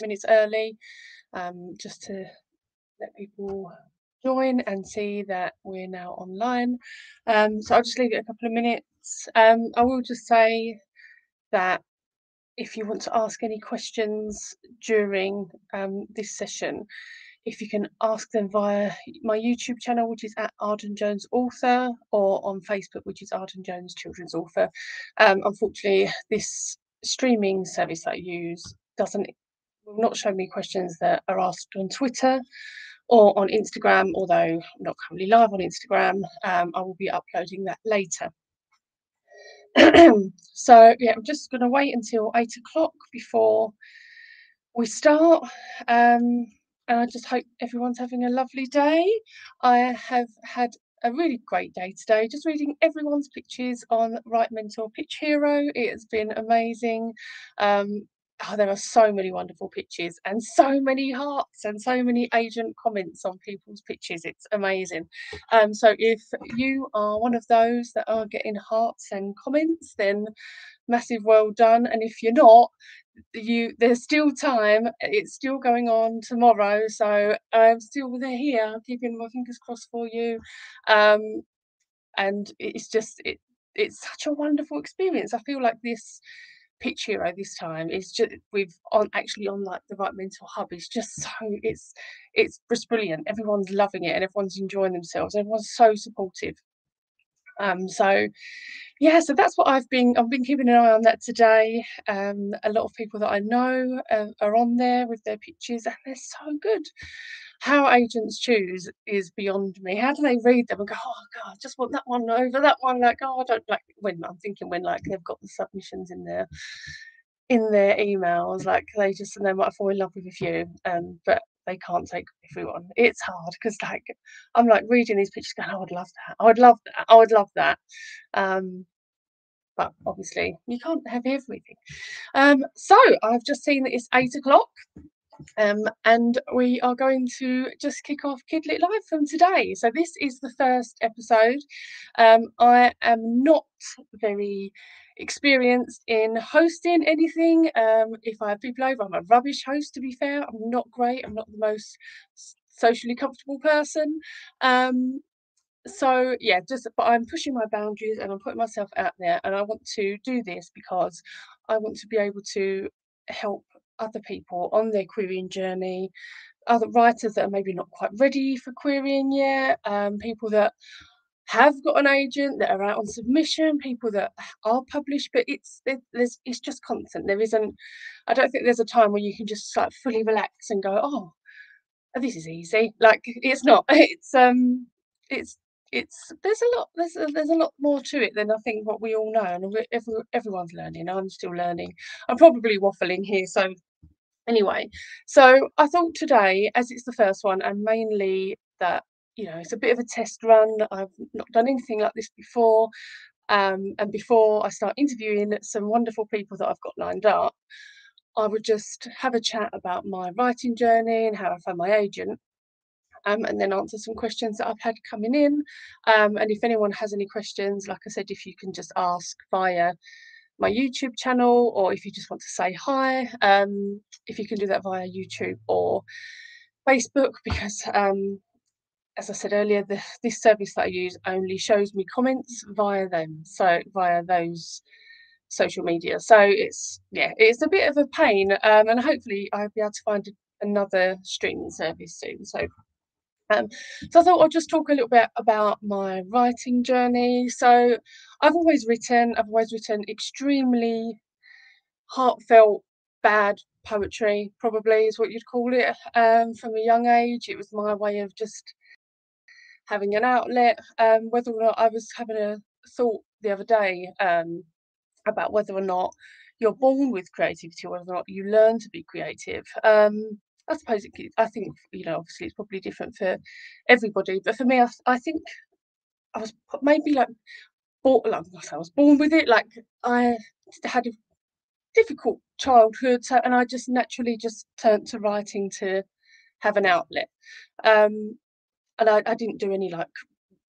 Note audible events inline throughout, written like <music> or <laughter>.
minutes early, um, just to let people join and see that we're now online. Um, so I'll just leave it a couple of minutes. Um, I will just say that if you want to ask any questions during um, this session, if you can ask them via my YouTube channel, which is at Arden Jones Author, or on Facebook, which is Arden Jones Children's Author. Um, unfortunately, this streaming service that I use doesn't will not show me questions that are asked on Twitter or on Instagram, although I'm not currently live on Instagram. Um, I will be uploading that later. <clears throat> so yeah, I'm just going to wait until eight o'clock before we start. Um, and I just hope everyone's having a lovely day. I have had a really great day today, just reading everyone's pictures on Write Mentor Pitch Hero. It has been amazing. Um, oh, there are so many wonderful pictures and so many hearts and so many agent comments on people's pictures. It's amazing. Um, so if you are one of those that are getting hearts and comments, then massive well done. And if you're not, you there's still time it's still going on tomorrow so i'm still there here keeping my fingers crossed for you um and it's just it it's such a wonderful experience i feel like this pitch hero this time is just we've on actually on like the Write Mentor hub it's just so it's it's just brilliant everyone's loving it and everyone's enjoying themselves everyone's so supportive um so yeah, so that's what I've been. I've been keeping an eye on that today. Um, a lot of people that I know uh, are on there with their pictures, and they're so good. How agents choose is beyond me. How do they read them and go, "Oh God, I just want that one over that one"? Like, oh, I don't like when I'm thinking when like they've got the submissions in there in their emails, like they just and they might fall in love with a few, um, but they can't take everyone. It's hard because like I'm like reading these pictures, going, oh, I would love that. I would love that. I would love that. Um, but obviously you can't have everything. Um, so I've just seen that it's eight o'clock. Um, and we are going to just kick off Kidlit Live from today. So this is the first episode. Um, I am not very experienced in hosting anything. Um, if I have people over, I'm a rubbish host, to be fair. I'm not great. I'm not the most socially comfortable person. Um, so yeah, just but I'm pushing my boundaries and I'm putting myself out there, and I want to do this because I want to be able to help other people on their querying journey, other writers that are maybe not quite ready for querying yet, um, people that have got an agent that are out on submission, people that are published, but it's there's it's just constant. There isn't. I don't think there's a time where you can just like fully relax and go, oh, this is easy. Like it's not. <laughs> It's um, it's it's there's a lot there's a, there's a lot more to it than I think what we all know, and every, everyone's learning. I'm still learning. I'm probably waffling here, so anyway. So I thought today, as it's the first one, and mainly that you know, it's a bit of a test run. I've not done anything like this before. Um, and before I start interviewing some wonderful people that I've got lined up, I would just have a chat about my writing journey and how I found my agent. Um, and then answer some questions that I've had coming in. Um, and if anyone has any questions, like I said, if you can just ask via my YouTube channel or if you just want to say hi, um, if you can do that via YouTube or Facebook, because um, as I said earlier, the, this service that I use only shows me comments via them, so via those social media. So it's yeah, it's a bit of a pain, um, and hopefully I'll be able to find another streaming service soon. So. Um, so I thought I'll just talk a little bit about my writing journey. So I've always written, I've always written extremely heartfelt, bad poetry, probably is what you'd call it. Um, from a young age, it was my way of just having an outlet. Um, whether or not I was having a thought the other day um, about whether or not you're born with creativity whether or not you learn to be creative. Um, I suppose it, I think you know obviously it's probably different for everybody, but for me, I, I think I was maybe like born like I was born with it. Like I had a difficult childhood, so, and I just naturally just turned to writing to have an outlet. Um, and I, I didn't do any like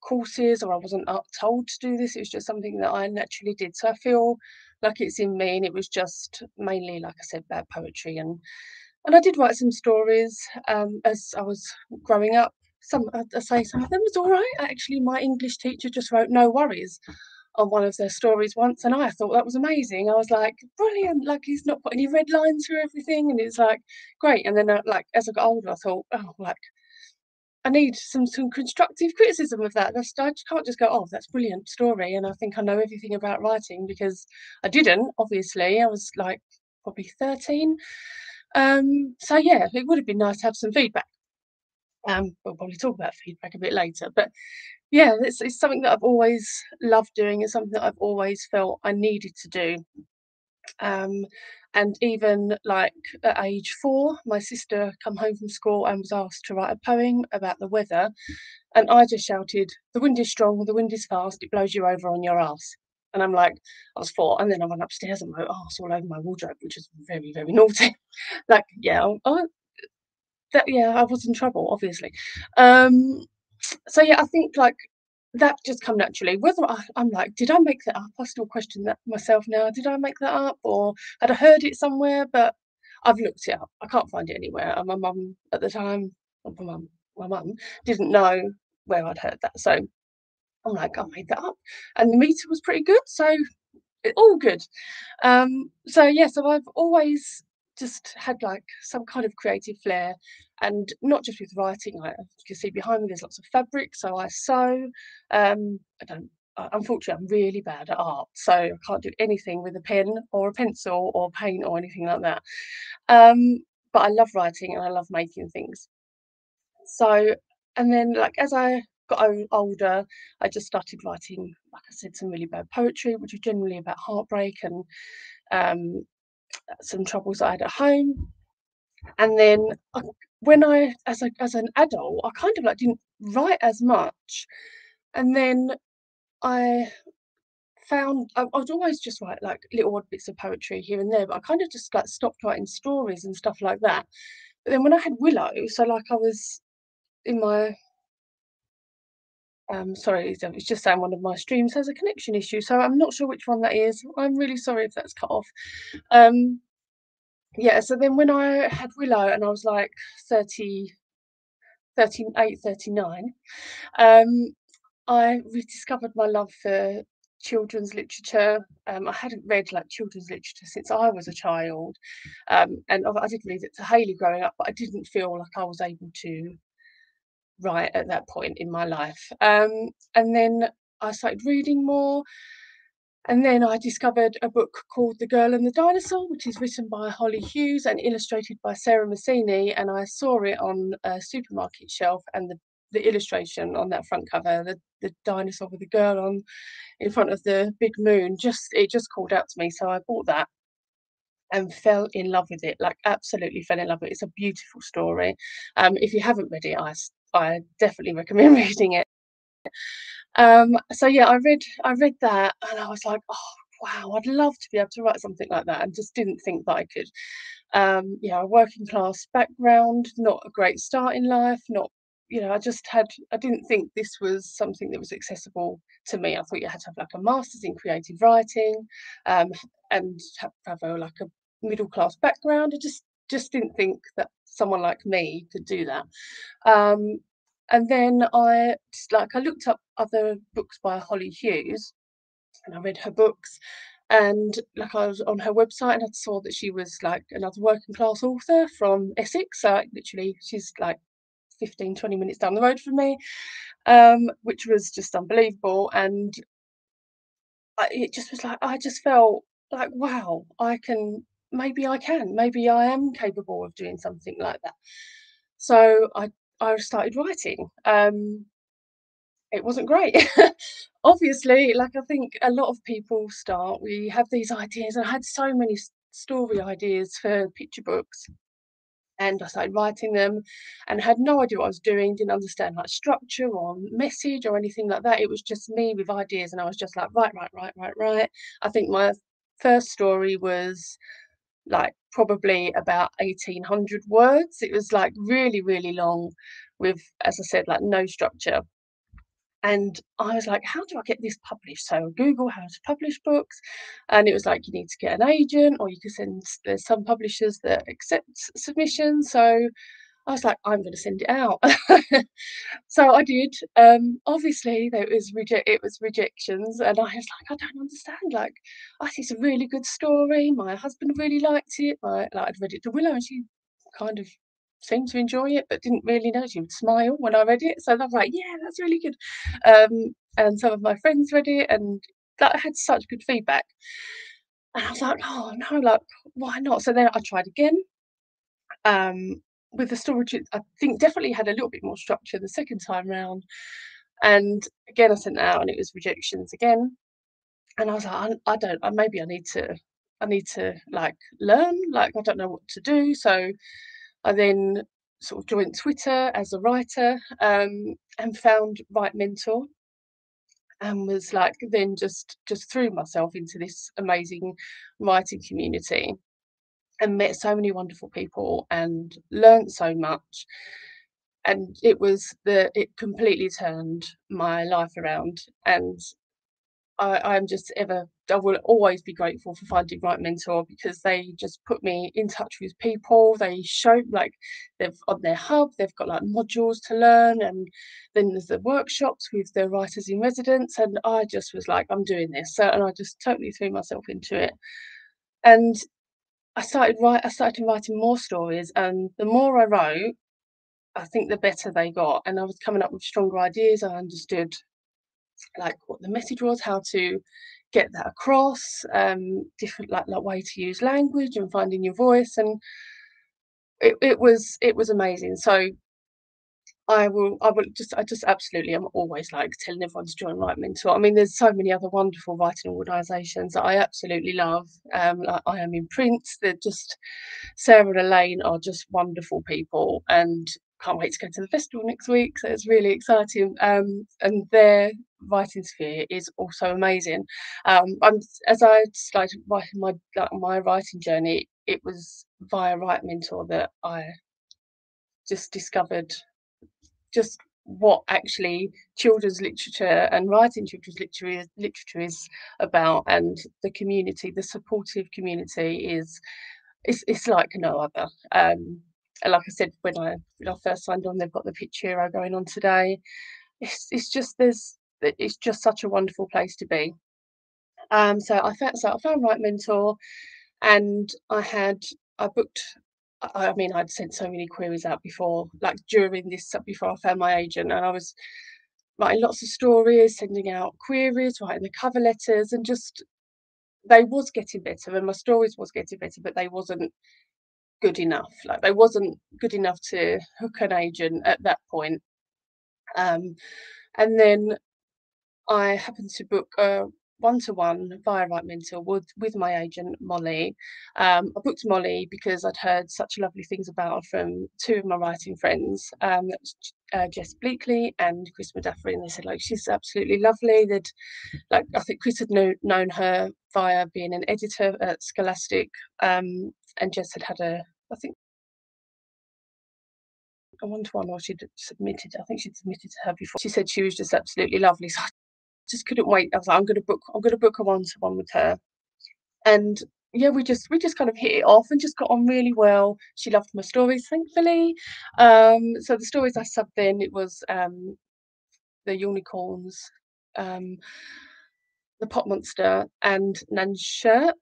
courses or I wasn't told to do this. It was just something that I naturally did. So I feel like it's in me, and it was just mainly, like I said, bad poetry and and I did write some stories um, as I was growing up. Some, I say some of them was all right. Actually, my English teacher just wrote "No worries" on one of their stories once, and I thought that was amazing. I was like, brilliant! Like he's not put any red lines through everything, and it's like great. And then, uh, like as I got older, I thought, oh, like I need some some constructive criticism of that. That's, I just can't just go, oh, that's brilliant story, and I think I know everything about writing because I didn't. Obviously, I was like probably thirteen. Um, so yeah, it would have been nice to have some feedback. Um, we'll probably talk about feedback a bit later, but yeah, it's, it's something that I've always loved doing. It's something that I've always felt I needed to do. Um, and even like at age four, my sister come home from school and was asked to write a poem about the weather, and I just shouted, "The wind is strong, the wind is fast, it blows you over on your ass." And I'm like, I was four, and then I went upstairs and wrote ass all over my wardrobe, which is very, very <laughs> naughty. like, yeah, I, that, yeah, I was in trouble, obviously. Um, so yeah, I think like that just come naturally. Whether I, I'm like, did I make that up? I still question that myself now. Did I make that up, or had I heard it somewhere? But I've looked it up. I can't find it anywhere. And my mum at the time, my mum, my mum didn't know where I'd heard that. So I'm like, I made that up, and the meter was pretty good. So it, all good. Um, so yeah, so I've always just had like some kind of creative flair and not just with writing I, you can see behind me there's lots of fabric so I sew um, I don't uh, unfortunately I'm really bad at art so I can't do anything with a pen or a pencil or paint or anything like that um, but I love writing and I love making things so and then like as I got older I just started writing like I said some really bad poetry which was generally about heartbreak and um, some troubles I had at home. And then I, when I, as a, as an adult, I kind of like didn't write as much. And then I found I, I would always just write like little odd bits of poetry here and there, but I kind of just like stopped writing stories and stuff like that. But then when I had Willow, so like I was in my um sorry, it's just saying one of my streams has a connection issue, so I'm not sure which one that is. I'm really sorry if that's cut off. Um yeah, so then when I had Willow and I was like 30, 38, 39, um, I rediscovered my love for children's literature. Um, I hadn't read like children's literature since I was a child, um, and I, I did read it to Haley growing up, but I didn't feel like I was able to write at that point in my life. Um, and then I started reading more, and then I discovered a book called The Girl and the Dinosaur, which is written by Hollie Hughes and illustrated by Sarah Massini. And I saw it on a supermarket shelf, and the, the illustration on that front cover, the, the dinosaur with the girl on in front of the big moon, just it just called out to me. So I bought that and fell in love with it. Like absolutely fell in love with it. It's a beautiful story. Um, if you haven't read it, I I definitely recommend <laughs> reading it. Um, so yeah, I read I read that and I was like, oh wow, I'd love to be able to write something like that, and just didn't think that I could. Um, yeah, a working class background, not a great start in life, not you know, I just had I didn't think this was something that was accessible to me. I thought you had to have like a master's in creative writing, um, and have, have a, like a middle class background. I just just didn't think that someone like me could do that. Um, and then I like I looked up other books by Hollie Hughes and I read her books and like I was on her website and I saw that she was like another working class author from Essex. So like, literally she's like 15, 20 minutes down the road from me, um, which was just unbelievable. And I, it just was like I just felt like wow, I can maybe I can, maybe I am capable of doing something like that. So I I started writing. Um, it wasn't great. <laughs> Obviously, like I think a lot of people start, we have these ideas. I had so many story ideas for picture books, and I started writing them and had no idea what I was doing, didn't understand like structure or message or anything like that. It was just me with ideas, and I was just like, right, right, right, right, right. I think my first story was like probably about 1800 words. It was like really, really long with, as I said, like no structure. and I was like, how do I get this published? So Google how to publish books, and it was like you need to get an agent, or you can send. There's some publishers that accept submissions, so I was like, I'm going to send it out. <laughs> so I did. Um, obviously, there was reject. It was rejections, and I was like, I don't understand. Like, I think it's a really good story. My husband really liked it. My, like, I'd read it to Willow, and she kind of seemed to enjoy it, but didn't really know. She would smile when I read it. So I was like, yeah, that's really good. Um, and some of my friends read it, and that had such good feedback. And I was like, oh no, like why not? So then I tried again. Um, with the storage, I think definitely had a little bit more structure the second time round. And again, I sent out, and it was rejections again. And I was like, I, I don't, I, maybe I need to, I need to like learn. Like I don't know what to do. So I then sort of joined Twitter as a writer um, and found Write Mentor and was like then just just threw myself into this amazing writing community and met so many wonderful people and learned so much and it was the it completely turned my life around and I, I'm just ever, I will always be grateful for finding Write Mentor because they just put me in touch with people. They show like they've on their hub, they've got like modules to learn, and then there's the workshops with the writers in residence. And I just was like, I'm doing this. So, and I just totally threw myself into it. And I started write, I started writing more stories, and the more I wrote, I think the better they got. And I was coming up with stronger ideas. I understood like what the message was, how to get that across, um, different like like way to use language and finding your voice, and it, it was it was amazing. So I will I will just I just absolutely I'm always like telling everyone to join Write Mentor. I mean, there's so many other wonderful writing organisations that I absolutely love. Um, like I am in Print. They're just Sarah and Elaine are just wonderful people, and can't wait to go to the festival next week. So it's really exciting. Um, and their writing sphere is also amazing. Um, I'm as I started writing my my writing journey, it was via Write Mentor that I just discovered just what actually children's literature and writing children's literature literature is about and the community the supportive community is it's, it's like no other um, like I said when I when I first signed on, they've got the pitch hero going on today. It's it's just there's it's just such a wonderful place to be. Um, so I found so I found Write Mentor, and I had I booked. I mean, I'd sent so many queries out before, like during this before I found my agent, and I was writing lots of stories, sending out queries, writing the cover letters, and just they was getting better, and my stories was getting better, but they wasn't good enough. Like they wasn't good enough to hook an agent at that point. Um, and then I happened to book a one-to-one via Write Mentor with, with my agent Molly. Um, I booked Molly because I'd heard such lovely things about her from two of my writing friends, um, uh, Jess Bleakley and Chris Modafferi, and they said like she's absolutely lovely. That like I think Chris had know, known her via being an editor at Scholastic, um, and Jess had had a I think a one to one or she'd submitted. I think she'd submitted to her before. She said she was just absolutely lovely. So I just couldn't wait. I was like, I'm gonna book I'm gonna book a one to one with her. And yeah, we just we just kind of hit it off and just got on really well. She loved my stories, thankfully. Um, so the stories I subbed in, it was um, the unicorns, um, the pot monster, and Nan's shirt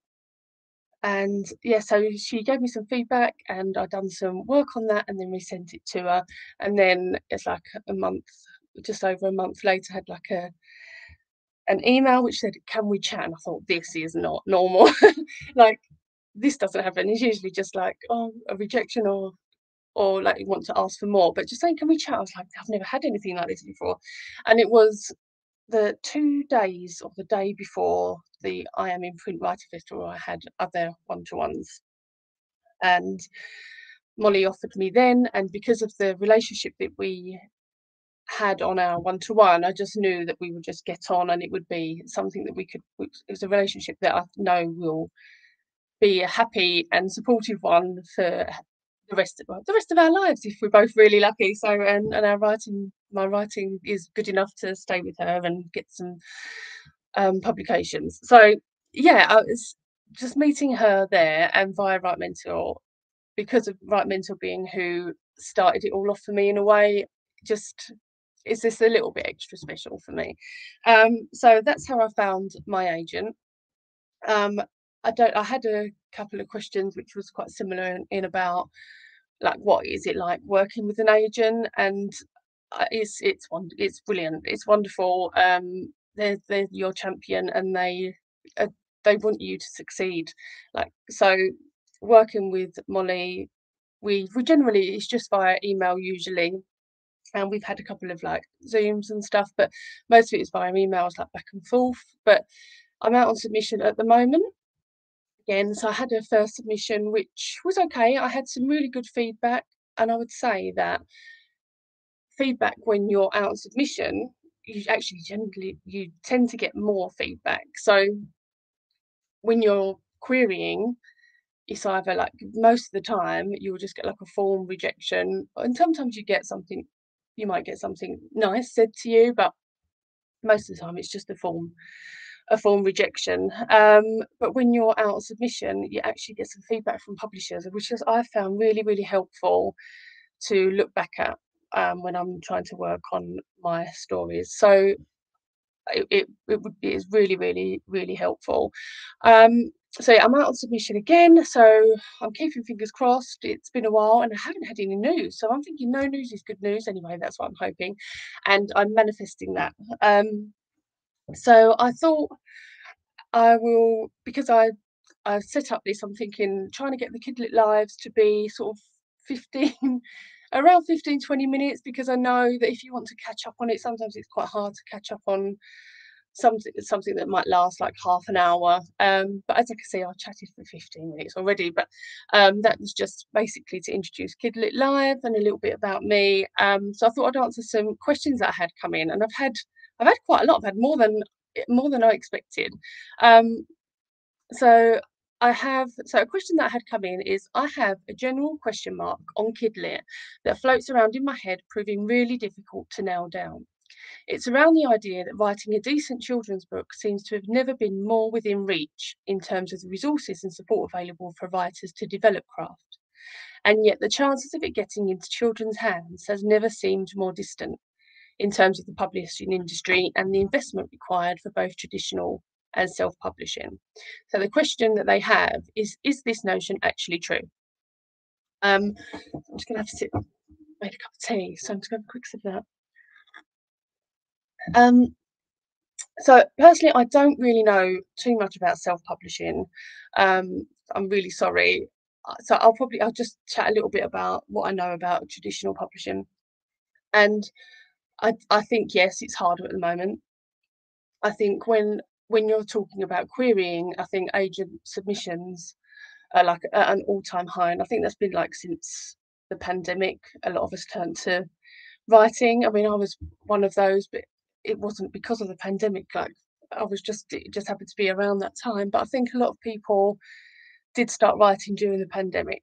and yeah so she gave me some feedback and i done some work on that and then we sent it to her and then it's like a month just over a month later had like a an email which said can we chat? And i thought this is not normal. <laughs> Like this doesn't happen. It's usually just like oh a rejection or or like you want to ask for more but just saying can we chat i was like i've never had anything like this before. And it was the two days or the day before the I Am in Print Writer Festival, I had other one to ones. And Molly offered me then, and because of the relationship that we had on our one to one, I just knew that we would just get on and it would be something that we could, it was a relationship that I know will be a happy and supportive one for the rest of the rest of our lives if we're both really lucky. So and, and our writing my writing is good enough to stay with her and get some um, publications. So yeah, I was just meeting her there and via Write Mentor because of Write Mentor being who started it all off for me in a way, just is this a little bit extra special for me. Um, so that's how I found my agent. Um, I don't. I had a couple of questions which was quite similar in, in about like what is it like working with an agent and uh, it's it's one it's brilliant it's wonderful um they're they're your champion and they uh, they want you to succeed like so working with molly we we generally it's just via email usually and we've had a couple of like zooms and stuff but most of it is via emails like back and forth but i'm out on submission at the moment. Again so i had a first submission which was okay. I had some really good feedback and i would say that feedback when you're out on submission you actually generally you tend to get more feedback. So when you're querying it's either like most of the time you'll just get like a form rejection and sometimes you get something you might get something nice said to you but most of the time it's just a form a form rejection. Um, but when you're out submission you actually get some feedback from publishers which is i found really really helpful to look back at um, when i'm trying to work on my stories. So it, it, it would be is really really really helpful. Um, so I'm out on submission again. So I'm keeping fingers crossed. It's been a while and I haven't had any news. So I'm thinking no news is good news anyway. That's what I'm hoping. And I'm manifesting that. Um, so I thought I will, because I, I've set up this, I'm thinking trying to get the Kidlit Lives to be sort of 15, <laughs> around 15, 20 minutes, because I know that if you want to catch up on it, sometimes it's quite hard to catch up on something something that might last like half an hour. Um, but as I can see, I've chatted for 15 minutes already. But um, that was just basically to introduce Kidlit Live and a little bit about me. Um, so I thought I'd answer some questions that I had come in, and I've had I've had quite a lot. I've had more than more than I expected. Um, so I have so a question that had come in is I have a general question mark on Kidlit that floats around in my head, proving really difficult to nail down. It's around the idea that writing a decent children's book seems to have never been more within reach in terms of the resources and support available for writers to develop craft. And yet the chances of it getting into children's hands has never seemed more distant in terms of the publishing industry and the investment required for both traditional and self-publishing. So the question that they have is, is this notion actually true? Um, I'm just gonna have to sit, a cup of tea, so I'm just gonna have a quick sip of that. Um, so personally, I don't really know too much about self-publishing. Um, I'm really sorry. Uh, so I'll probably I'll just chat a little bit about what I know about traditional publishing. And I I think yes, it's harder at the moment. I think when when you're talking about querying, I think agent submissions are like at an all-time high, and I think that's been like since the pandemic. A lot of us turned to writing. I mean, I was one of those, but it wasn't because of the pandemic. Like I was just it just happened to be around that time. But I think a lot of people did start writing during the pandemic.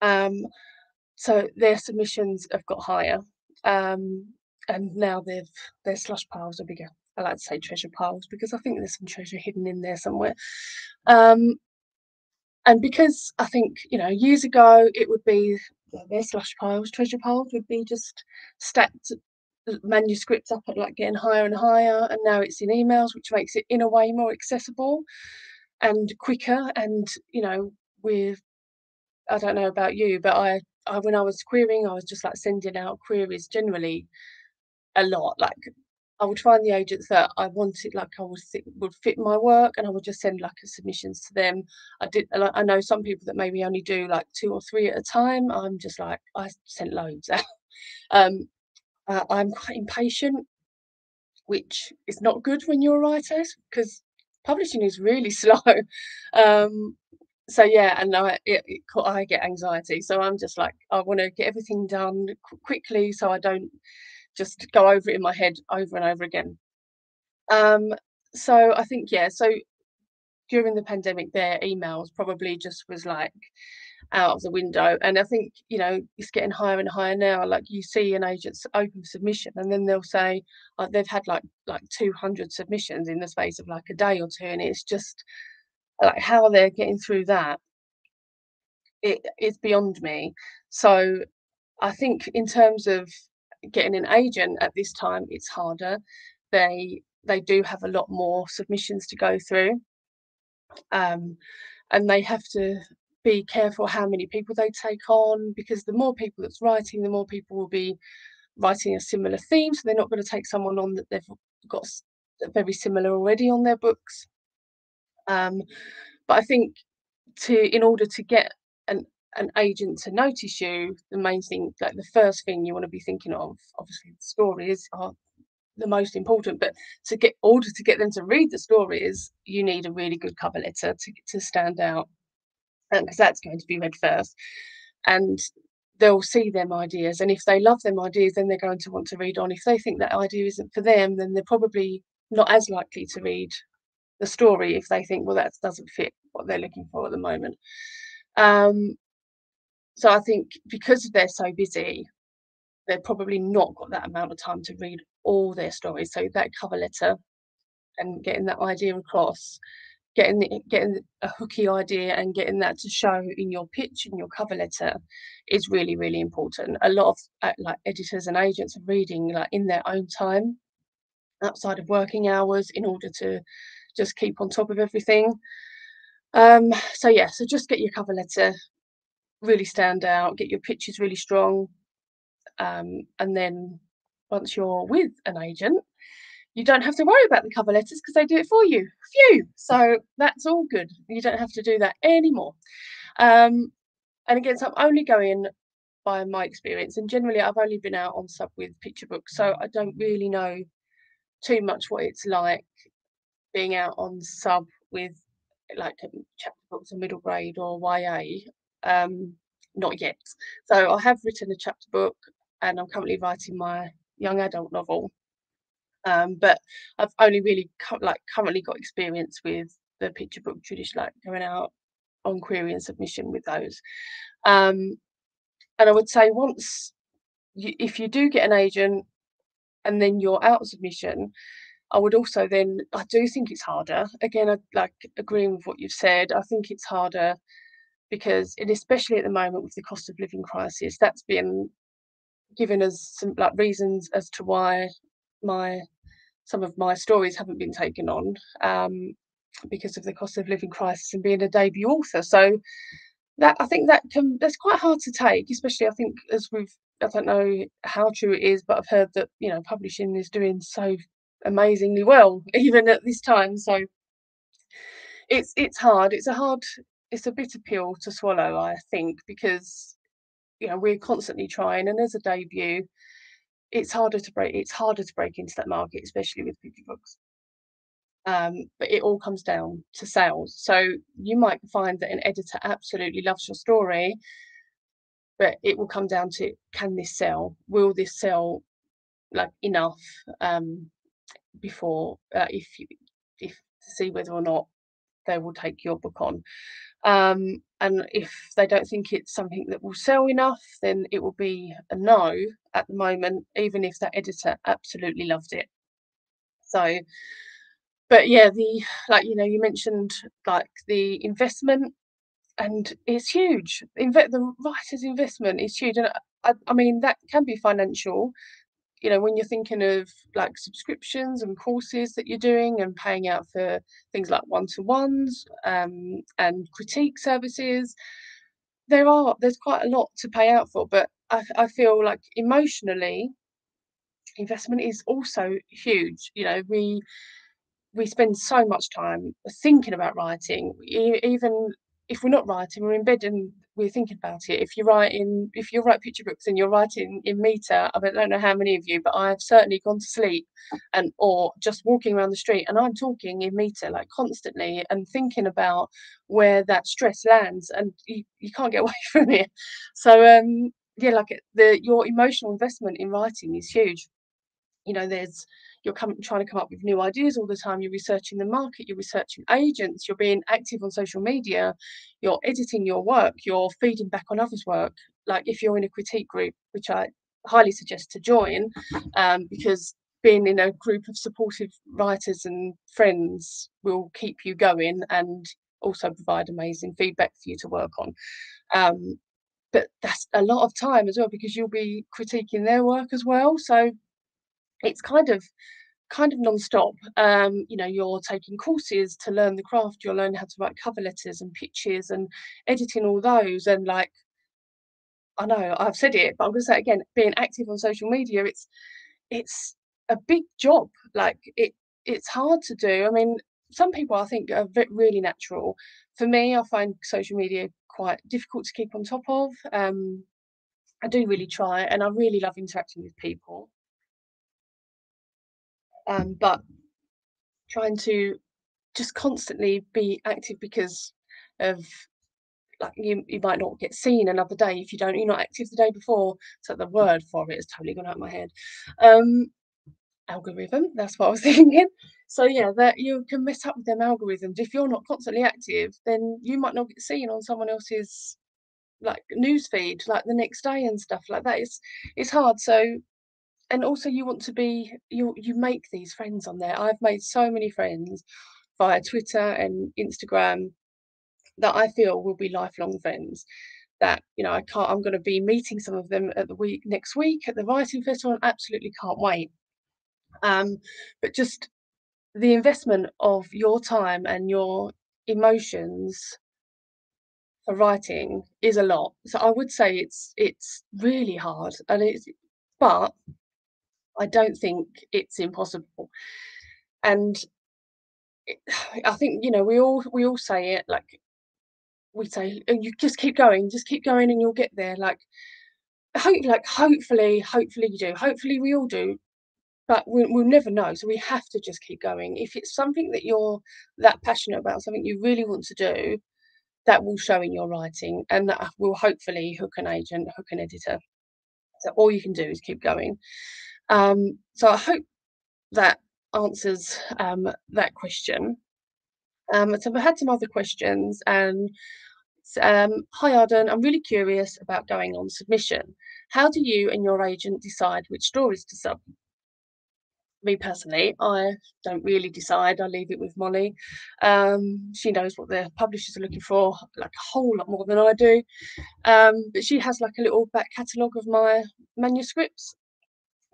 Um, so their submissions have got higher. Um, and now they've their slush piles are bigger. I like to say treasure piles because I think there's some treasure hidden in there somewhere. Um, and because I think you know years ago it would be their slush piles, treasure piles would be just stacked manuscripts up at like getting higher and higher and now it's in emails which makes it in a way more accessible and quicker. And you know with i don't know about you but I, I when i was querying i was just like sending out queries generally a lot. Like i would find the agents that i wanted like i would would fit my work and i would just send like submissions to them. I did i know some people that maybe only do like two or three at a time. I'm just like i sent loads. Out <laughs> um uh, I'm quite impatient, which is not good when you're a writer because publishing is really <laughs> slow. Um, so yeah, and I it, it, I get anxiety, so I'm just like I want to get everything done qu- quickly, so I don't just go over it in my head over and over again. Um, so I think yeah, so during the pandemic, their emails probably just was like out of the window. And I think, you know, it's getting higher and higher now. Like you see an agent's open submission and then they'll say uh, they've had like like 200 submissions in the space of like a day or two. And it's just like how they're getting through that. It is beyond me. So I think in terms of getting an agent at this time, it's harder. They they do have a lot more submissions to go through. Um, and they have to be careful how many people they take on because the more people that's writing, the more people will be writing a similar theme. So they're not going to take someone on that they've got very similar already on their books. Um, but I think to in order to get an an agent to notice you, the main thing, like the first thing you want to be thinking of, obviously the stories are the most important. But to get order to get them to read the stories, you need a really good cover letter to to stand out because that's going to be read first. And they'll see them ideas. And if they love them ideas, then they're going to want to read on. If they think that idea isn't for them, then they're probably not as likely to read the story if they think, well, that doesn't fit what they're looking for at the moment. Um, so I think because they're so busy, they've probably not got that amount of time to read all their stories. So that cover letter and getting that idea across getting getting a hooky idea and getting that to show in your pitch and your cover letter is really really important. A lot of uh, like editors and agents are reading like in their own time outside of working hours in order to just keep on top of everything. Um so yeah so just get your cover letter really stand out get your pitches really strong um and then once you're with an agent you don't have to worry about the cover letters because they do it for you. Phew! So that's all good. You don't have to do that anymore. Um, and again, so I'm only going by my experience, and generally I've only been out on sub with picture books, so I don't really know too much what it's like being out on sub with like um, chapter books or middle grade or YA. Um, not yet. So I have written a chapter book, and I'm currently writing my young adult novel um, but I've only really like currently got experience with the picture book tradition, like going out on query and submission with those. Um, and I would say once, you, if you do get an agent and then you're out of submission, I would also then I do think it's harder. Again, I like agreeing with what you've said. I think it's harder because, and especially at the moment with the cost of living crisis, that's been given us some like reasons as to why my some of my stories haven't been taken on um, because of the cost of living crisis and being a debut author. So that I think that can that's quite hard to take, especially I think as we've I don't know how true it is, but I've heard that you know publishing is doing so amazingly well <laughs> even at this time. So it's it's hard. It's a hard it's a bitter pill to swallow, I think, because you know we're constantly trying and as a debut it's harder to break it's harder to break into that market especially with picture books um, but it all comes down to sales. So you might find that an editor absolutely loves your story but it will come down to can this sell? Will this sell like enough um, before uh, if you if to see whether or not they will take your book on? Um, and if they don't think it's something that will sell enough, then it will be a no at the moment, even if that editor absolutely loved it. So, but yeah, the like you know, you mentioned like the investment, and it's huge. Inve- the writer's investment is huge, and I, I mean that can be financial, you know when you're thinking of like subscriptions and courses that you're doing and paying out for things like one-to-ones um, and critique services there are there's quite a lot to pay out for but I, I feel like emotionally investment is also huge you know we we spend so much time thinking about writing even if we're not writing we're in bed and we're thinking about it. If you write in, if you write picture books and you're writing in meter, I don't know how many of you, but I've certainly gone to sleep and or just walking around the street and I'm talking in meter like constantly and thinking about where that stress lands and you, you can't get <laughs> away from it. So um yeah, like the your emotional investment in writing is huge. You know, there's you're come, trying to come up with new ideas all the time. You're researching the market. You're researching agents. You're being active on social media. You're editing your work. You're feeding back on others' work. Like if you're in a critique group, which I highly suggest to join, um, because being in a group of supportive writers and friends will keep you going and also provide amazing feedback for you to work on. Um, but that's a lot of time as well because you'll be critiquing their work as well. So it's kind of kind of non-stop. Um, you know, you're taking courses to learn the craft, you'll learn how to write cover letters and pitches and editing all those and like I know I've said it, but I'm gonna say it again, being active on social media, it's it's a big job. Like it it's hard to do. I mean, some people I think are really natural. For me, I find social media quite difficult to keep on top of. Um, I do really try, and I really love interacting with people. Um, but trying to just constantly be active because of like you, you might not get seen another day if you don't you're not active the day before so the word for it has totally gone out of my head. Um algorithm that's what i was <laughs> thinking. So yeah that you can mess up with them algorithms. If you're not constantly active then you might not get seen on someone else's like news feed like the next day and stuff like that. It's it's hard. So and also you want to be you you make these friends on there i've made so many friends via twitter and instagram that i feel will be lifelong friends that you know i can't i'm going to be meeting some of them at the week next week at the writing festival and absolutely can't wait um but just the investment of your time and your emotions for writing is a lot. So I would say it's it's really hard and it's but I don't think it's impossible. And <sighs> I think you know we all we all say it like we say oh, you just keep going, just keep going and you'll get there. Like hope like hopefully hopefully you do. Hopefully we all do. But we, we'll never know. So we have to just keep going. If it's something that you're that passionate about, something you really want to do, that will show in your writing and that will hopefully hook an agent, hook an editor. So all you can do is keep going. Um, so I hope that answers um, that question. Um, so I've had some other questions and um, hi Arden, I'm really curious about going on submission. How do you and your agent decide which stories to sub? me personally, I don't really decide. I leave it with Molly. Um, she knows what the publishers are looking for, like a whole lot more than I do. Um, but she has like a little back catalogue of my manuscripts.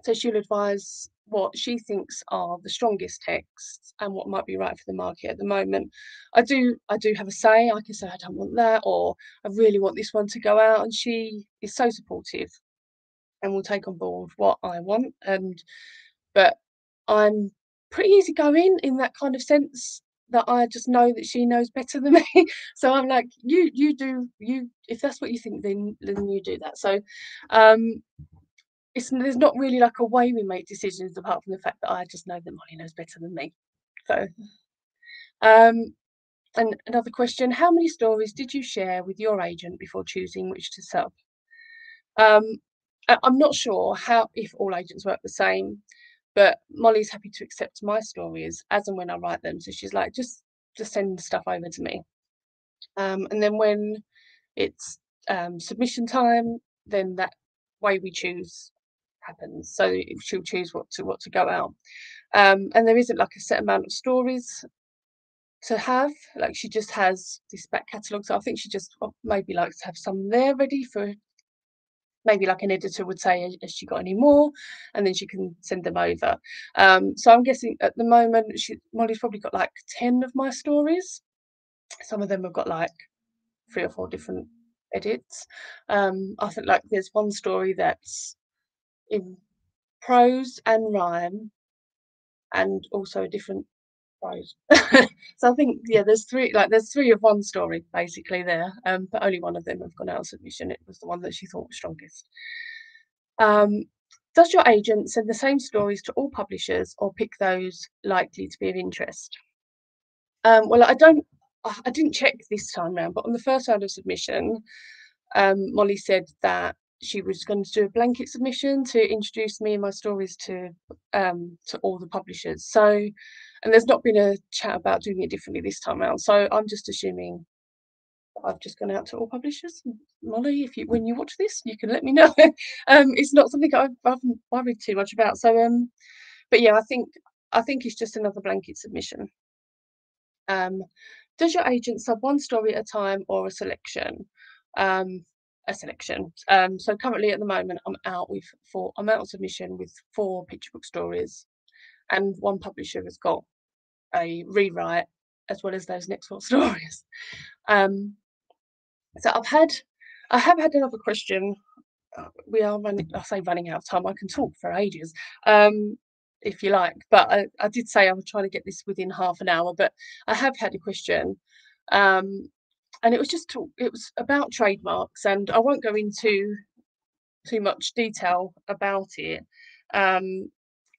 So she'll advise what she thinks are the strongest texts and what might be right for the market at the moment. I do I do have a say. I can say I don't want that or I really want this one to go out and she is so supportive and will take on board what I want and but I'm pretty easygoing in that kind of sense that I just know that she knows better than <laughs> me. so I'm like, you you do you if that's what you think, then then you do that. So um it's there's not really like a way we make decisions apart from the fact that I just know that Molly knows better than me. So um and another question, how many stories did you share with your agent before choosing which to sub? Um I'm not sure how if all agents work the same. But Molly's happy to accept my stories as and when I write them. So she's like, just just send stuff over to me. Um, and then when it's um, submission time, then that way we choose happens. So she'll choose what to what to go out. Um, and there isn't like a set amount of stories to have. Like she just has this back catalogue. So I think she just maybe likes to have some there ready for maybe like an editor would say, has she got any more? And then she can send them over. Um, so I'm guessing at the moment, she, Molly's probably got like 10 of my stories. Some of them have got like three or four different edits. Um, I think like there's one story that's in prose and rhyme and also a different Right. <laughs> so I think yeah, there's three like there's three of one story basically there, um, but only one of them have gone out of submission. It was the one that she thought was strongest. Um, does your agent send the same stories to all publishers or pick those likely to be of interest? Um, well, I don't, I didn't check this time round, but on the first round of submission, um, Molly said that she was going to do a blanket submission to introduce me and my stories to um, to all the publishers. So, and there's not been a chat about doing it differently this time around. So I'm just assuming I've just gone out to all publishers. Molly, if you when you watch this, you can let me know. <laughs> um, it's not something I've, I haven't worried too much about. So, um, but yeah, I think I think it's just another blanket submission. Um, does your agent sub one story at a time or a selection? Um, a selection. Um, so currently at the moment, I'm out with four. I'm out of submission with four picture book stories, and one publisher has got a rewrite as well as those next four <laughs> stories. Um, so I've had, I have had another question. Uh, we are running. I say running out of time. I can talk for ages. Um, if you like. But I, I did say I was trying to get this within half an hour, but I have had a question. Um, and it was just to, it was about trademarks, and I won't go into too much detail about it, um,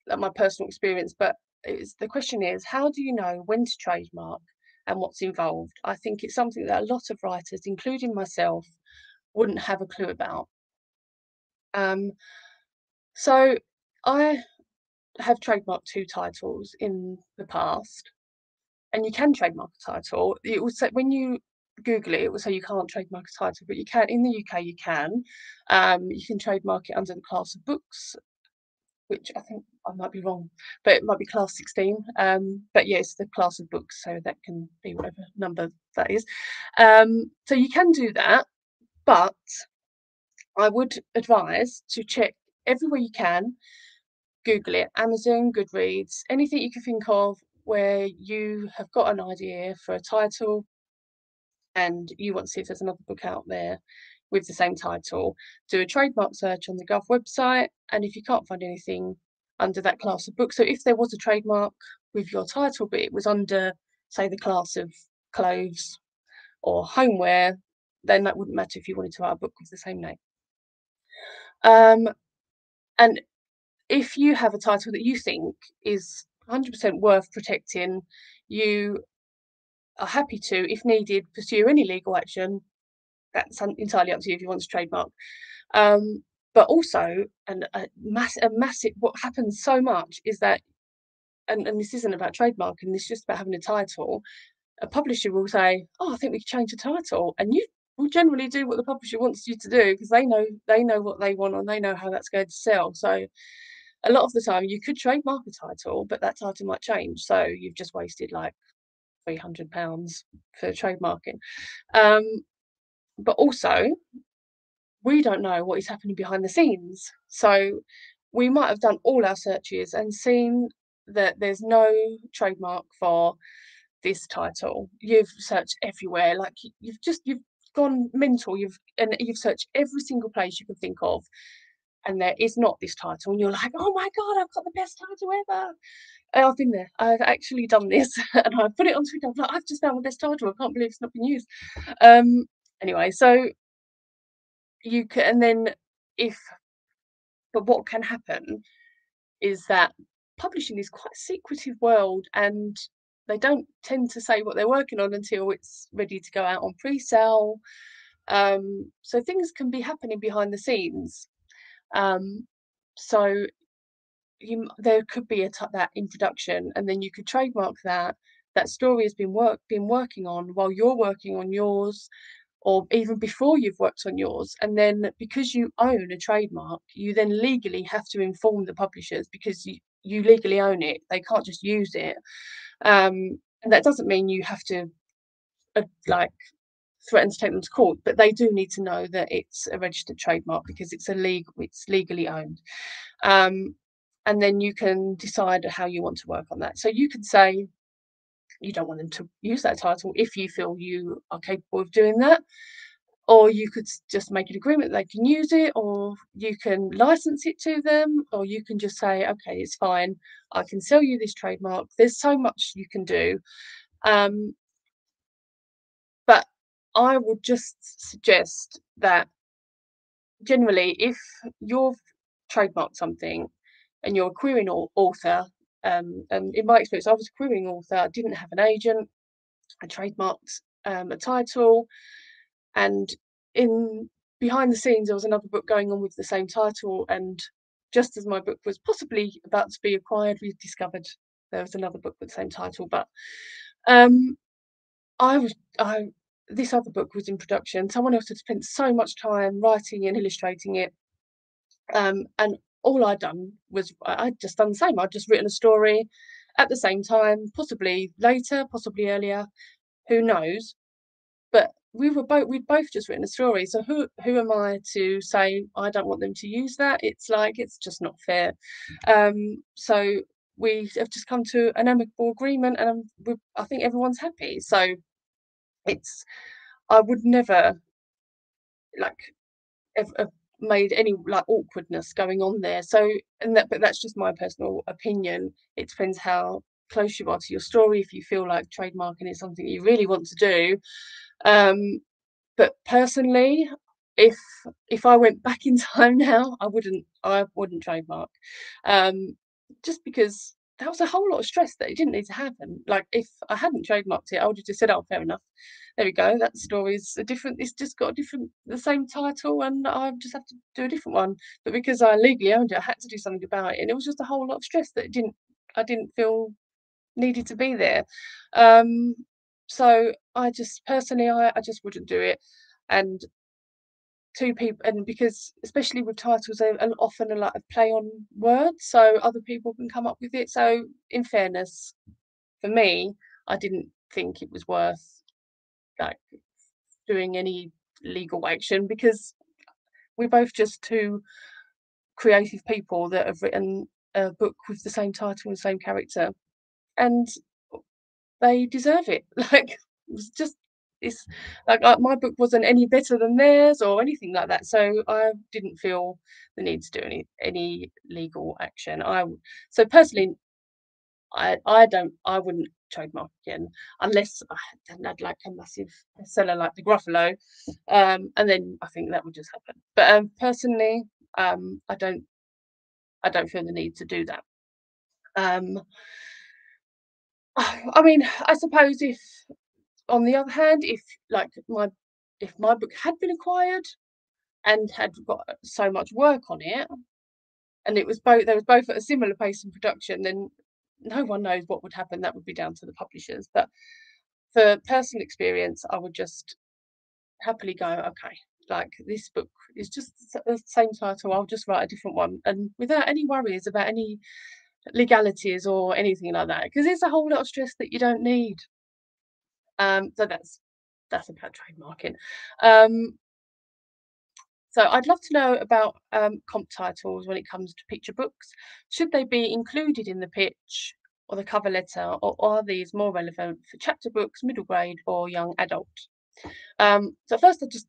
like my personal experience. But it's, the question is, how do you know when to trademark and what's involved? I think it's something that a lot of writers, including myself, wouldn't have a clue about. Um, so I have trademarked two titles in the past, and you can trademark a title. It will say when you Google it, say you can't trademark a title, but you can in the UK. You can. Um, you can trademark it under the class of books, which I think I might be wrong, but it might be class 16. Um, but yes, yeah, the class of books, so that can be whatever number that is. Um, so you can do that, but I would advise to check everywhere you can Google it, Amazon, Goodreads, anything you can think of where you have got an idea for a title and you want to see if there's another book out there with the same title. Do a trademark search on the Gov website, and if you can't find anything under that class of book, so if there was a trademark with your title, but it was under, say, the class of clothes or homeware, then that wouldn't matter if you wanted to write a book with the same name. Um, and if you have a title that you think is 100% worth protecting, you are happy to, if needed, pursue any legal action. That's entirely up to you if you want to trademark. Um, but also, and a, mass, a massive, what happens so much is that, and, and this isn't about trademarking, this is just about having a title. A publisher will say, "Oh, I think we could change the title," and you will generally do what the publisher wants you to do because they know they know what they want and they know how that's going to sell. So a lot of the time you could trademark a title, but that title might change. So you've just wasted like three hundred pounds for trademarking. Um, but also, we don't know what is happening behind the scenes. So we might have done all our searches and seen that there's no trademark for this title. You've searched everywhere, like you've just you've gone mental. You've and you've searched every single place you can think of, and there is not this title, and you're like, oh my god, I've got the best title ever. I've been there. I've actually done this, <laughs> and I put it on Twitter. I'm like, I've just found the best title. I can't believe it's not been used. Um, anyway, so you can, and then if, but what can happen is that publishing is quite a secretive world, and they don't tend to say what they're working on until it's ready to go out on pre-sale. Um, so things can be happening behind the scenes um, so you there could be a t- that introduction, and then you could trademark that. That story has been work been working on while you're working on yours, or even before you've worked on yours. And then because you own a trademark, you then legally have to inform the publishers because you, you legally own it. They can't just use it. Um, and that doesn't mean you have to uh, like threaten to take them to court, but they do need to know that it's a registered trademark because it's a legal, it's legally owned. Um, and then you can decide how you want to work on that. So you can say you don't want them to use that title if you feel you are capable of doing that. Or you could just make an agreement they can use it, or you can license it to them, or you can just say, okay, it's fine. I can sell you this trademark. There's so much you can do. Um, I would just suggest that generally, if you've trademarked something and you're a querying author, um, and in my experience, I was a querying author, I didn't have an agent, I trademarked um, a title, and in behind the scenes, there was another book going on with the same title, and just as my book was possibly about to be acquired, we discovered there was another book with the same title. But um, I was I this other book was in production. Someone else had spent so much time writing and illustrating it, um, and all I'd done was I'd just done the same. I'd just written a story at the same time, possibly later, possibly earlier, who knows? But we were both we'd both just written a story. So who who am I to say I don't want them to use that? It's like it's just not fair. Um, so we have just come to an amicable agreement, and we, I think everyone's happy. So it's I would never like have, made any like awkwardness going on there. So and that but that's just my personal opinion. It depends how close you are to your story. If you feel like trademarking is something you really want to do, um, but personally, if if I went back in <laughs> time now, I wouldn't I wouldn't trademark. Um, just because that was a whole lot of stress that it didn't need to happen. Like if I hadn't trademarked it, I would have just said, "Oh, fair enough. There we go. That story's a different. It's just got a different, the same title, and I just have to do a different one." But because I legally owned it, I had to do something about it, and it was just a whole lot of stress that didn't. I didn't feel needed to be there. Um, so I just personally, I, I just wouldn't do it. And two people, and because especially with titles, they often a lot of play on words, so other people can come up with it. So in fairness, for me, I didn't think it was worth like doing any legal action because we're both just two creative people that have written a book with the same title and same character and they deserve it. <laughs> Like it's just it's like uh, my book wasn't any better than theirs or anything like that. So I didn't feel the need to do any any legal action. I so personally, I I don't I wouldn't trademark again unless I had like a massive seller like the Gruffalo, um, and then I think that would just happen. But um, personally, um, I don't I don't feel the need to do that. Um, <sighs> I mean, I suppose if, on the other hand, if like my if my book had been acquired and had got uh, so much work on it, and it was both they was both at a similar pace in production, then no one knows what would happen. That would be down to the publishers. But for personal experience, I would just happily go, okay, like this book is just the same title. I'll just write a different one, and without any worries about any legalities or anything like that because it's a whole lot of stress that you don't need. Um, so that's that's about trademarking. Um, so I'd love to know about um, comp titles when it comes to picture books. Should they be included in the pitch or the cover letter, or are these more relevant for chapter books, middle grade, or young adult? Um, so first, I'll just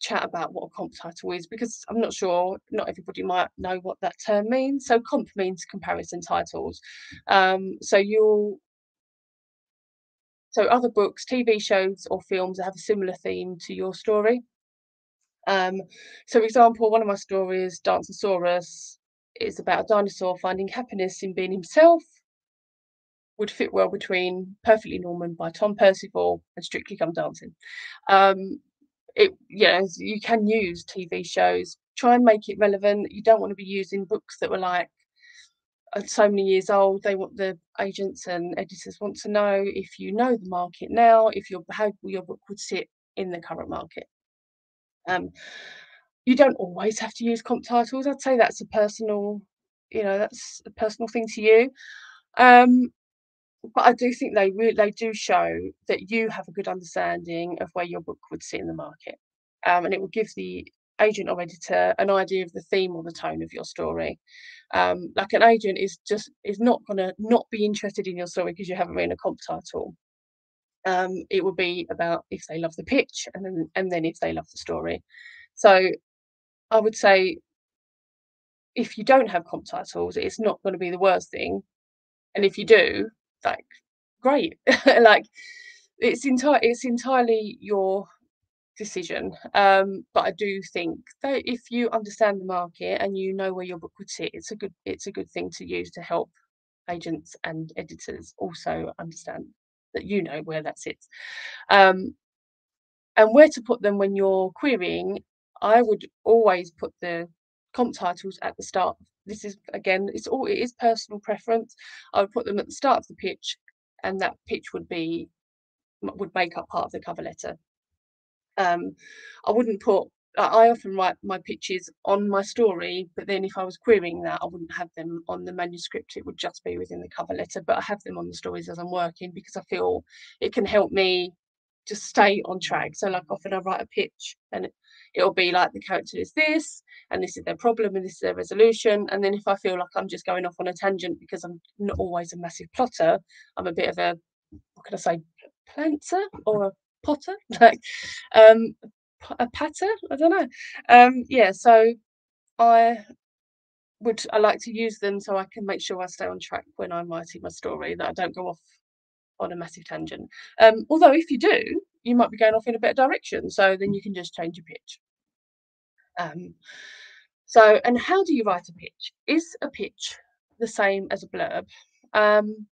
chat about what a comp title is because I'm not sure not everybody might know what that term means. So comp means comparison titles. Um, so you'll so other books, TV shows or films that have a similar theme to your story. Um, so for example, one of my stories, Danceosaurus, is about a dinosaur finding happiness in being himself would fit well between Perfectly Norman by Tom Percival and Strictly Come Dancing. Um, it yeah you can use tv shows try and make it relevant you don't want to be using books that were like so many years old they want the agents and editors want to know if you know the market now if your how your book would sit in the current market. Um you don't always have to use comp titles i'd say that's a personal you know that's a personal thing to you. Um but I do think they really they do show that you have a good understanding of where your book would sit in the market, um, and it will give the agent or editor an idea of the theme or the tone of your story. Um, like an agent is just is not going to not be interested in your story because you haven't written a comp title. Um, it will be about if they love the pitch and then and then if they love the story. So I would say if you don't have comp titles, it's not going to be the worst thing. And if you do, like great <laughs> like it's entire it's entirely your decision um but i do think that if you understand the market and you know where your book would sit it's a good it's a good thing to use to help agents and editors also understand that you know where that sits um and where to put them when you're querying I would always put the comp titles at the start. This is again, it's all it is personal preference. I would put them at the start of the pitch, and that pitch would be would make up part of the cover letter. Um, I wouldn't put I often write my pitches on my story, but then if I was querying that, I wouldn't have them on the manuscript. It would just be within the cover letter, but I have them on the stories as I'm working because I feel it can help me just stay on track. So, like, often I write a pitch and it'll be like the character is this, and this is their problem, and this is their resolution. And then if I feel like I'm just going off on a tangent because I'm not always a massive plotter, I'm a bit of a what can I say, planter or a potter, <laughs> like um, a patter. I don't know. Um, yeah, so I would I like to use them so I can make sure I stay on track when I'm writing my story that I don't go off on a massive tangent. Um, although if you do, you might be going off in a better direction, so then you can just change your pitch. Um, so, and how do you write a pitch? Is a pitch the same as a blurb? Um,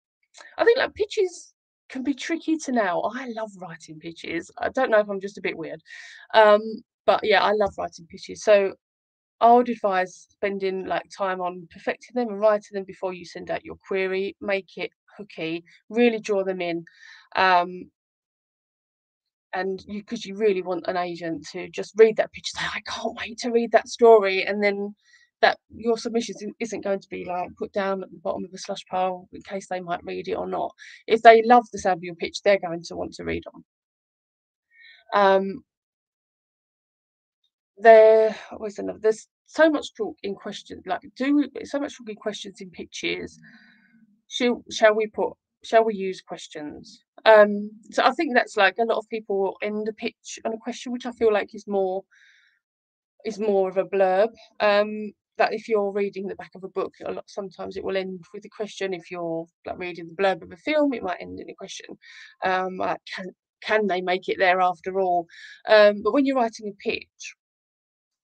I think like pitches can be tricky to nail. I love writing pitches. I don't know if I'm just a bit weird. Um, but yeah, I love writing pitches. So I would advise spending like time on perfecting them and writing them before you send out your query. Make it hooky, really draw them in. Um, and you because you really want an agent to just read that pitch, say, I can't wait to read that story, and then that your submission isn't going to be like put down at the bottom of a slush pile in case they might read it or not. If they love the sound of your pitch, they're going to want to read on. Um, there was another. There's so much talk in questions. Like, do so much talk in questions in pitches. Shall shall we put? Shall we use questions? Um, so I think that's like a lot of people end a pitch on a question, which I feel like is more is more of a blurb. Um, that if you're reading the back of a book, a lot sometimes it will end with a question. If you're like reading the blurb of a film, it might end in a question. Um, like can can they make it there after all? Um, but when you're writing a pitch,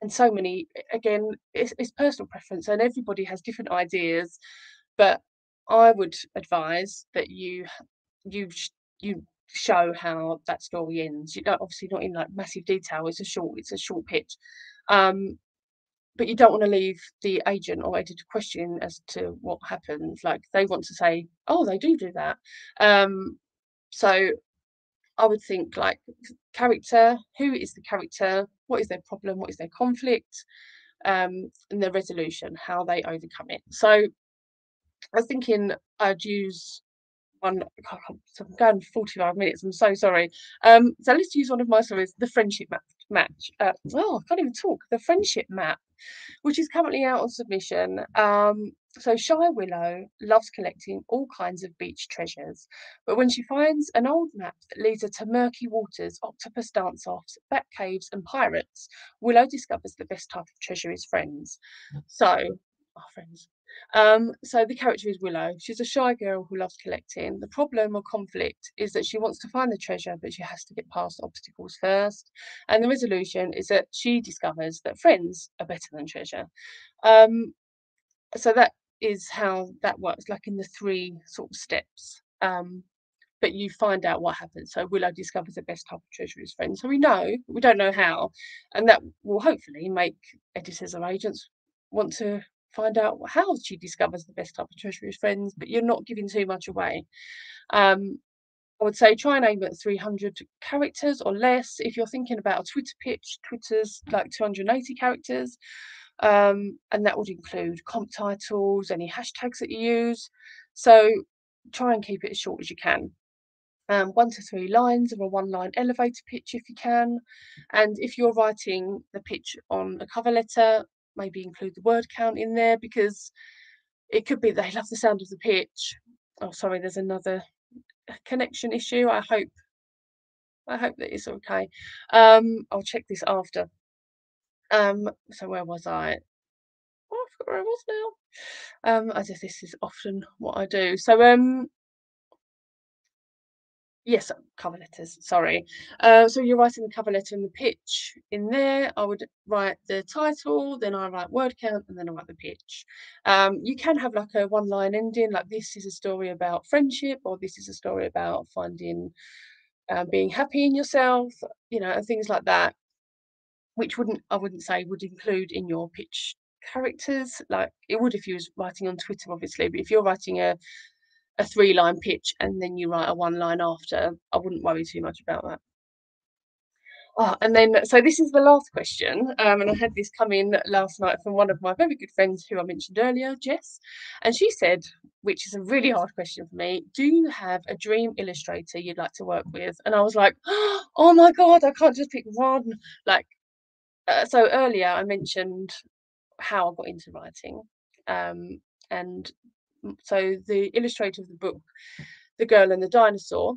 and so many again, it's, it's personal preference, and everybody has different ideas. But I would advise that you you you show how that story ends. You don't obviously not in like massive detail. It's a short it's a short pitch. Um, but you don't want to leave the agent or editor question as to what happens. Like they want to say, oh, they do do that. Um, so I would think like character, who is the character? What is their problem? What is their conflict? Um, and their resolution, how they overcome it. So I was thinking I'd use one. I'm going 45 minutes. I'm so sorry. Um, so let's use one of my stories, the friendship match. Uh, oh, I can't even talk. The friendship map, which is currently out on submission. Um, so Shy Willow loves collecting all kinds of beach treasures, but when she finds an old map that leads her to murky waters, octopus dance-offs, bat caves, and pirates, Willow discovers the best type of treasure is friends. So, our friends. Um, so the character is Willow. She's a shy girl who loves collecting. The problem or conflict is that she wants to find the treasure, but she has to get past obstacles first. And the resolution is that she discovers that friends are better than treasure. Um, so that is how that works, like in the three sort of steps. Um, but you find out what happens. So Willow discovers the best type of treasure is friends. So we know, we don't know how, and that will hopefully make editors or agents want to find out how she discovers the best type of treasure is friends, but you're not giving too much away. Um, I would say try and aim at 300 characters or less. If you're thinking about a Twitter pitch, Twitter's like 280 characters. Um, and that would include comp titles, any hashtags that you use. So try and keep it as short as you can. Um, one to three lines of a one line elevator pitch if you can. And if you're writing the pitch on a cover letter, maybe include the word count in there because it could be they love the sound of the pitch. Oh, sorry, there's another connection issue. I hope I hope that it's okay. Um, I'll check this after. Um, so where was I? Oh, I forgot where I was now. Um, as if this is often what I do. So um, yes, cover letters, sorry. Uh, so you're writing the cover letter and the pitch in there. I would write the title, then I write word count, and then I write the pitch. Um, you can have like a one line ending, like this is a story about friendship, or this is a story about finding uh, being happy in yourself, you know, and things like that. which wouldn't I wouldn't say would include in your pitch characters. Like it would if you was writing on Twitter, obviously, but if you're writing a a three line pitch and then you write a one line after, I wouldn't worry too much about that. Oh, and then, so this is the last question, um, and I had this come in last night from one of my very good friends who I mentioned earlier, Jess, and she said, which is a really hard question for me, do you have a dream illustrator you'd like to work with? And I was like, <gasps> oh my god, I can't just pick one. Like, uh, so earlier I mentioned how I got into writing, um, and so the illustrator of the book, The Girl and the Dinosaur,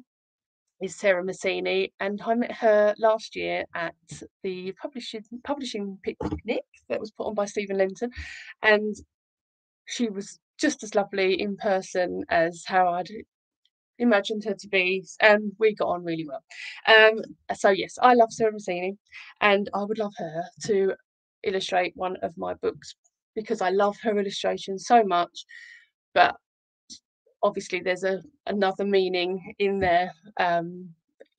is Sarah Massini, and I met her last year at the publishing publishing picnic that was put on by Stephen Linton, and she was just as lovely in person as how I'd imagined her to be, and we got on really well. Um, so yes, I love Sarah Massini, and I would love her to illustrate one of my books because I love her illustrations so much, but obviously there's a another meaning in there um,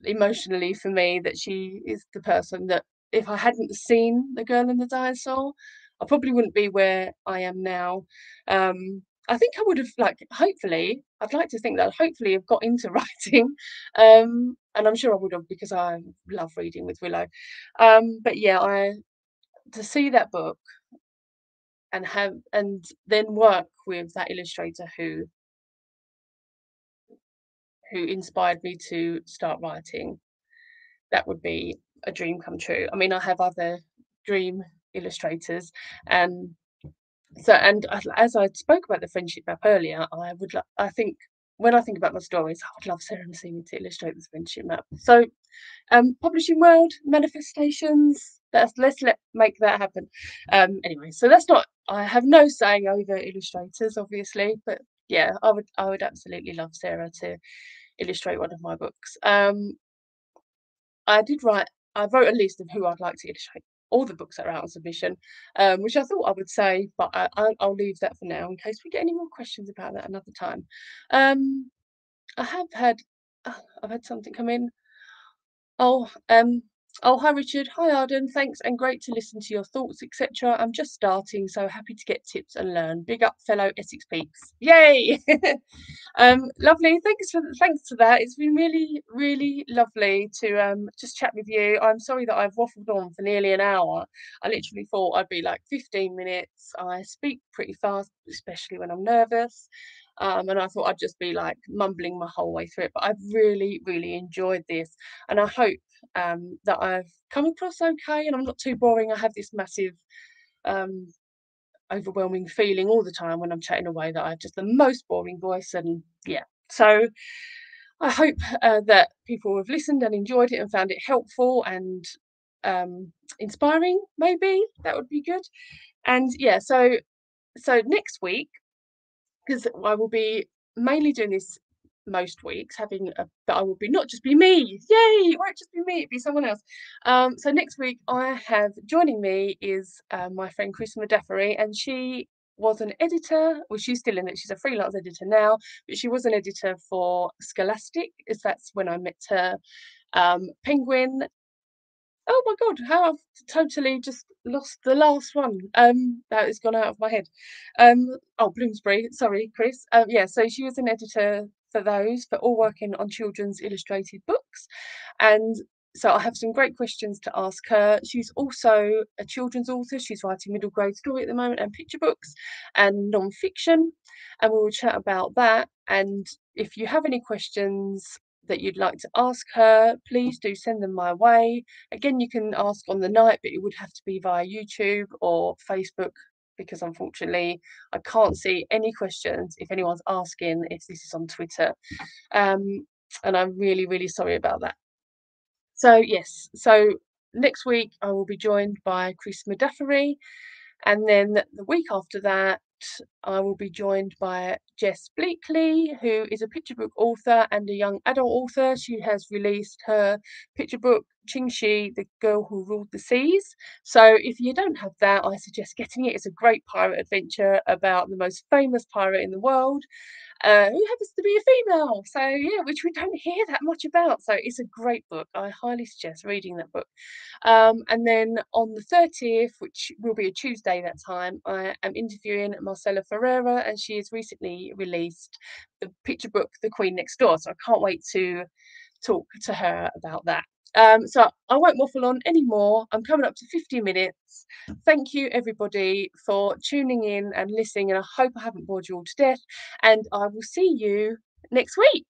emotionally for me that she is the person that if I hadn't seen the girl and the dinosaur, I probably wouldn't be where I am now. Um, I think I would have like hopefully I'd like to think that I'd hopefully have got into <laughs> writing, um, and I'm sure I would have because I love reading with Willow. Um, but yeah, I to see that book and have and then work with that illustrator who who inspired me to start writing, that would be a dream come true. I mean, I have other dream illustrators, and so and as I spoke about the friendship map earlier, I would I think when I think about my stories, I would love Sarah Massini to illustrate this friendship map. So, um, publishing world manifestations. Let's let's let make that happen. Um, anyway, so that's not. I have no say over illustrators, obviously, but yeah, I would I would absolutely love Sarah to illustrate one of my books. Um, I did write, I wrote a list of who I'd like to illustrate all the books that are out on submission, um, which I thought I would say, but I, will leave that for now in case we get any more questions about that another time. Um, I have had, <sighs> I've had something come in. Oh, um, Oh, hi Richard. Hi Arden. Thanks and great to listen to your thoughts, etc. I'm just starting, so happy to get tips and learn. Big up, fellow Essex peeps. Yay! <laughs> um, lovely. Thanks for thanks for that. It's been really, really lovely to um, just chat with you. I'm sorry that I've waffled on for nearly an hour. I literally thought I'd be like 15 minutes. I speak pretty fast, especially when I'm nervous. Um, and I thought I'd just be like mumbling my whole way through it. But I've really, really enjoyed this, and I hope um, that I've come across okay and I'm not too boring. I have this massive, um, overwhelming feeling all the time when I'm chatting away that I have just the most boring voice, and yeah. So I hope uh, that people have listened and enjoyed it and found it helpful and um, inspiring. Maybe that would be good. And yeah, so so next week because I will be mainly doing this most weeks, having a, but I will be not just be me. Yay! It won't just be me, it'll be someone else. Um, so next week I have joining me is uh, my friend Chris Modafferi, and she was an editor. Well, she's still in it. She's a freelance editor now, but she was an editor for Scholastic, as that's when I met her. Um, Penguin oh my god, how I've totally just lost the last one. Um, that has gone out of my head. Um, oh Bloomsbury, sorry, Chris. Um, yeah, so she was an editor for those, for all mm. working on children's illustrated books, and so I have some great questions to ask her. She's also a children's author. She's writing middle grade story at the moment and picture books and non-fiction. And we will chat about that. And if you have any questions that you'd like to ask her, please do send them my way. Again, you can ask on the night, but it would have to be via YouTube or Facebook because unfortunately I can't see any questions if anyone's asking if this is on Twitter. Um, and I'm really, really sorry about that. So, yes, so next week I will be joined by Chris Modafferi. And then the week after that, I will be joined by Jess Bleakley, who is a picture book author and a young adult author. She has released her picture book Qingxi, The Girl Who Ruled the Seas. So if you don't have that, I suggest getting it. It's a great pirate adventure about the most famous pirate in the world. Uh, who happens to be a female, so yeah, which we don't hear that much about. So it's a great book. I highly suggest reading that book. Um, and then on the 30th, which will be a Tuesday that time, I am interviewing Marcella Ferreira, and she has recently released the picture book The Queen Next Door. So I can't wait to talk to her about that. Um, so I won't waffle on anymore. I'm coming up to 50 minutes. Thank you, everybody, for tuning in and listening. And I hope I haven't bored you all to death. And I will see you next week.